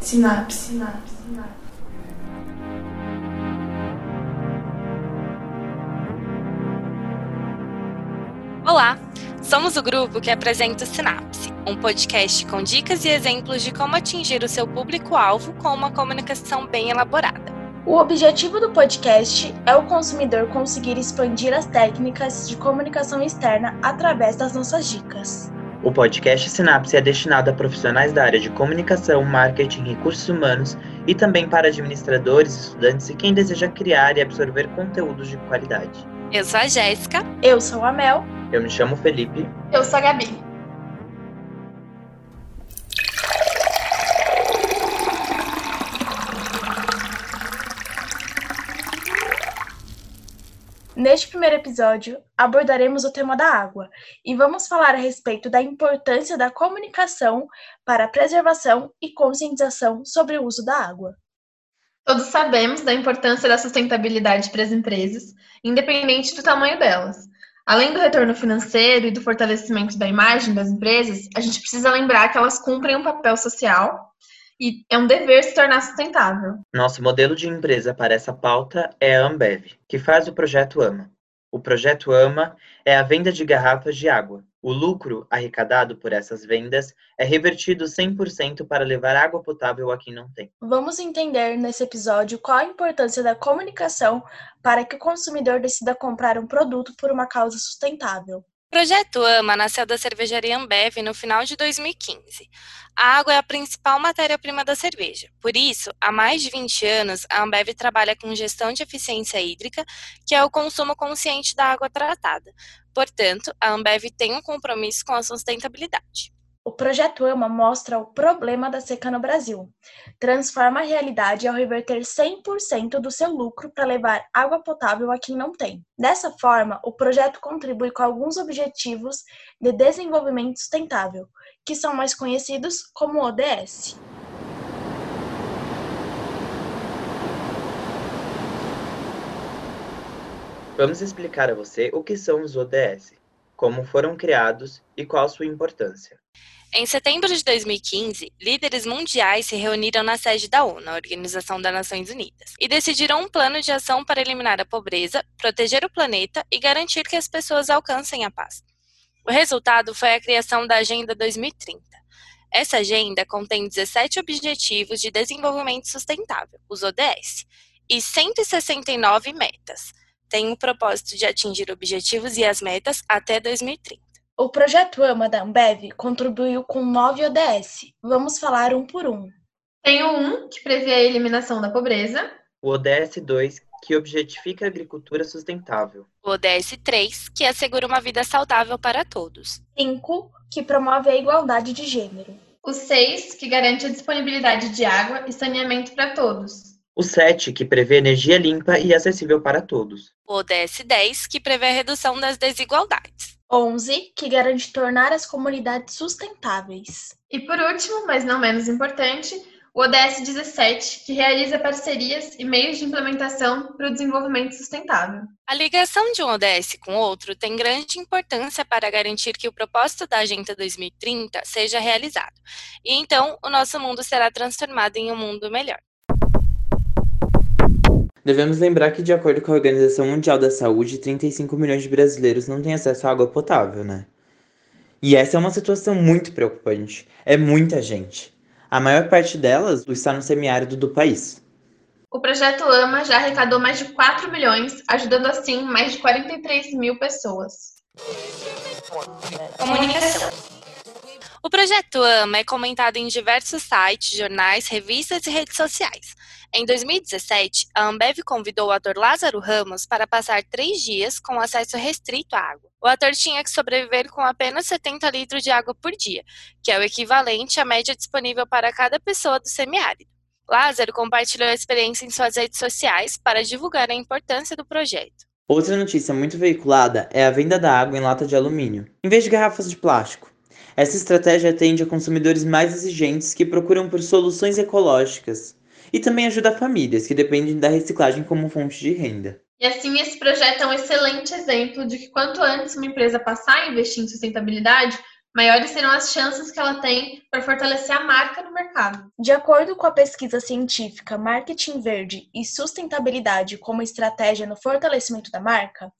Sinapse, sinapse, sinapse. Olá, somos o grupo que apresenta o Sinapse, um podcast com dicas e exemplos de como atingir o seu público-alvo com uma comunicação bem elaborada. O objetivo do podcast é o consumidor conseguir expandir as técnicas de comunicação externa através das nossas dicas. O podcast Sinapse é destinado a profissionais da área de comunicação, marketing, recursos humanos e também para administradores, estudantes e quem deseja criar e absorver conteúdos de qualidade. Eu sou a Jéssica. Eu sou a Mel. Eu me chamo Felipe. Eu sou a Gabi. Neste primeiro episódio, abordaremos o tema da água e vamos falar a respeito da importância da comunicação para a preservação e conscientização sobre o uso da água. Todos sabemos da importância da sustentabilidade para as empresas, independente do tamanho delas. Além do retorno financeiro e do fortalecimento da imagem das empresas, a gente precisa lembrar que elas cumprem um papel social e é um dever se tornar sustentável. Nosso modelo de empresa para essa pauta é a Ambev, que faz o projeto AMA. O projeto AMA é a venda de garrafas de água. O lucro arrecadado por essas vendas é revertido 100% para levar água potável a quem não tem. Vamos entender nesse episódio qual a importância da comunicação para que o consumidor decida comprar um produto por uma causa sustentável. O projeto AMA nasceu da cervejaria Ambev no final de 2015. A água é a principal matéria-prima da cerveja. Por isso, há mais de 20 anos, a Ambev trabalha com gestão de eficiência hídrica, que é o consumo consciente da água tratada. Portanto, a Ambev tem um compromisso com a sustentabilidade. O projeto AMA mostra o problema da seca no Brasil. Transforma a realidade ao reverter 100% do seu lucro para levar água potável a quem não tem. Dessa forma, o projeto contribui com alguns objetivos de desenvolvimento sustentável, que são mais conhecidos como ODS. Vamos explicar a você o que são os ODS, como foram criados e qual sua importância. Em setembro de 2015, líderes mundiais se reuniram na sede da ONU, a Organização das Nações Unidas, e decidiram um plano de ação para eliminar a pobreza, proteger o planeta e garantir que as pessoas alcancem a paz. O resultado foi a criação da Agenda 2030. Essa agenda contém 17 Objetivos de Desenvolvimento Sustentável, os ODS, e 169 metas. Tem o propósito de atingir objetivos e as metas até 2030. O projeto AMA da Ambev contribuiu com nove ODS. Vamos falar um por um. Tem o 1, que prevê a eliminação da pobreza. O ODS 2, que objetifica a agricultura sustentável. O ODS 3, que assegura uma vida saudável para todos. 5, que promove a igualdade de gênero. O 6, que garante a disponibilidade de água e saneamento para todos. O 7, que prevê energia limpa e acessível para todos. O ODS 10, que prevê a redução das desigualdades. 11, que garante tornar as comunidades sustentáveis. E por último, mas não menos importante, o ODS 17, que realiza parcerias e meios de implementação para o desenvolvimento sustentável. A ligação de um ODS com outro tem grande importância para garantir que o propósito da Agenda 2030 seja realizado. E então, o nosso mundo será transformado em um mundo melhor. Devemos lembrar que, de acordo com a Organização Mundial da Saúde, 35 milhões de brasileiros não têm acesso à água potável, né? E essa é uma situação muito preocupante. É muita gente. A maior parte delas está no semiárido do país. O projeto AMA já arrecadou mais de 4 milhões, ajudando assim mais de 43 mil pessoas. Comunicação. O projeto AMA é comentado em diversos sites, jornais, revistas e redes sociais. Em 2017, a Ambev convidou o ator Lázaro Ramos para passar três dias com acesso restrito à água. O ator tinha que sobreviver com apenas 70 litros de água por dia, que é o equivalente à média disponível para cada pessoa do semiárido. Lázaro compartilhou a experiência em suas redes sociais para divulgar a importância do projeto. Outra notícia muito veiculada é a venda da água em lata de alumínio, em vez de garrafas de plástico. Essa estratégia atende a consumidores mais exigentes que procuram por soluções ecológicas e também ajuda famílias que dependem da reciclagem como fonte de renda. E assim, esse projeto é um excelente exemplo de que quanto antes uma empresa passar a investir em sustentabilidade, maiores serão as chances que ela tem para fortalecer a marca no mercado. De acordo com a pesquisa científica Marketing Verde e Sustentabilidade como estratégia no fortalecimento da marca,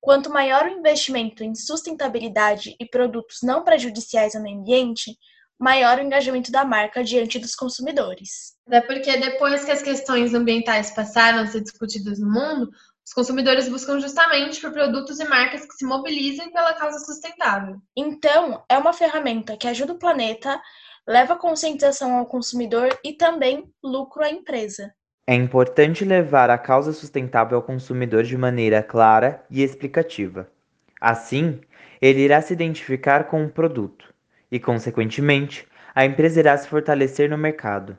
quanto maior o investimento em sustentabilidade e produtos não prejudiciais ao meio ambiente, maior o engajamento da marca diante dos consumidores. Até porque depois que as questões ambientais passaram a ser discutidas no mundo, os consumidores buscam justamente por produtos e marcas que se mobilizem pela causa sustentável. Então, é uma ferramenta que ajuda o planeta, leva conscientização ao consumidor e também lucro à empresa. É importante levar a causa sustentável ao consumidor de maneira clara e explicativa. Assim, ele irá se identificar com o produto e, consequentemente, a empresa irá se fortalecer no mercado.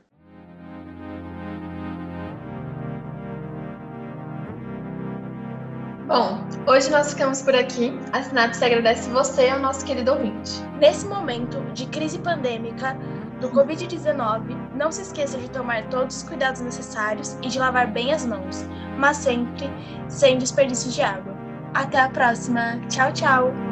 Bom, hoje nós ficamos por aqui. A Sinapse agradece você ao nosso querido ouvinte. Nesse momento de crise pandêmica do Covid-19, não se esqueça de tomar todos os cuidados necessários e de lavar bem as mãos, mas sempre sem desperdício de água. Até a próxima. Tchau, tchau!